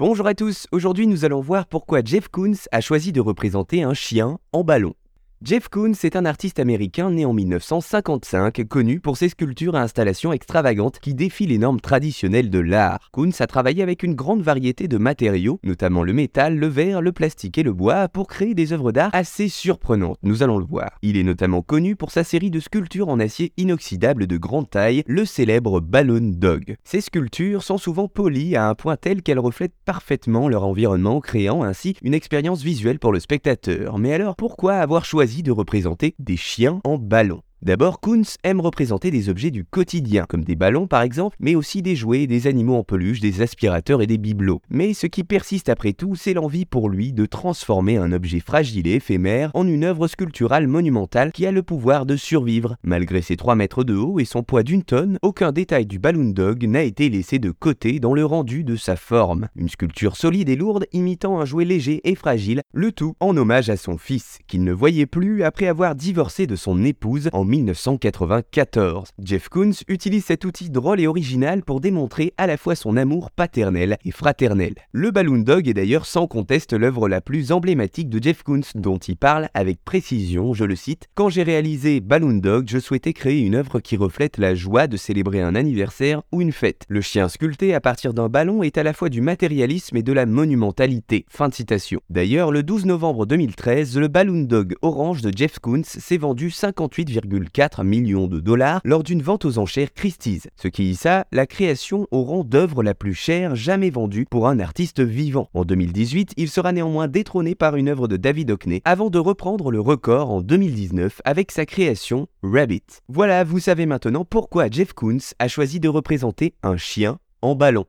Bonjour à tous, aujourd'hui nous allons voir pourquoi Jeff Koons a choisi de représenter un chien en ballon. Jeff Koons est un artiste américain né en 1955, connu pour ses sculptures à installations extravagantes qui défient les normes traditionnelles de l'art. Koons a travaillé avec une grande variété de matériaux, notamment le métal, le verre, le plastique et le bois, pour créer des œuvres d'art assez surprenantes, nous allons le voir. Il est notamment connu pour sa série de sculptures en acier inoxydable de grande taille, le célèbre Balloon Dog. Ces sculptures sont souvent polies à un point tel qu'elles reflètent parfaitement leur environnement, créant ainsi une expérience visuelle pour le spectateur. Mais alors, pourquoi avoir choisi de représenter des chiens en ballon. D'abord, Kunz aime représenter des objets du quotidien, comme des ballons par exemple, mais aussi des jouets, des animaux en peluche, des aspirateurs et des bibelots. Mais ce qui persiste après tout, c'est l'envie pour lui de transformer un objet fragile et éphémère en une œuvre sculpturale monumentale qui a le pouvoir de survivre. Malgré ses 3 mètres de haut et son poids d'une tonne, aucun détail du Balloon Dog n'a été laissé de côté dans le rendu de sa forme. Une sculpture solide et lourde imitant un jouet léger et fragile, le tout en hommage à son fils, qu'il ne voyait plus après avoir divorcé de son épouse en 1994. Jeff Koons utilise cet outil drôle et original pour démontrer à la fois son amour paternel et fraternel. Le Balloon Dog est d'ailleurs sans conteste l'œuvre la plus emblématique de Jeff Koons, dont il parle avec précision, je le cite, Quand j'ai réalisé Balloon Dog, je souhaitais créer une œuvre qui reflète la joie de célébrer un anniversaire ou une fête. Le chien sculpté à partir d'un ballon est à la fois du matérialisme et de la monumentalité. Fin de citation. D'ailleurs, le 12 novembre 2013, le Balloon Dog orange de Jeff Koons s'est vendu 58, 4 millions de dollars lors d'une vente aux enchères Christie's, ce qui hissa la création au rang d'œuvre la plus chère jamais vendue pour un artiste vivant. En 2018, il sera néanmoins détrôné par une œuvre de David Hockney avant de reprendre le record en 2019 avec sa création Rabbit. Voilà, vous savez maintenant pourquoi Jeff Koons a choisi de représenter un chien en ballon.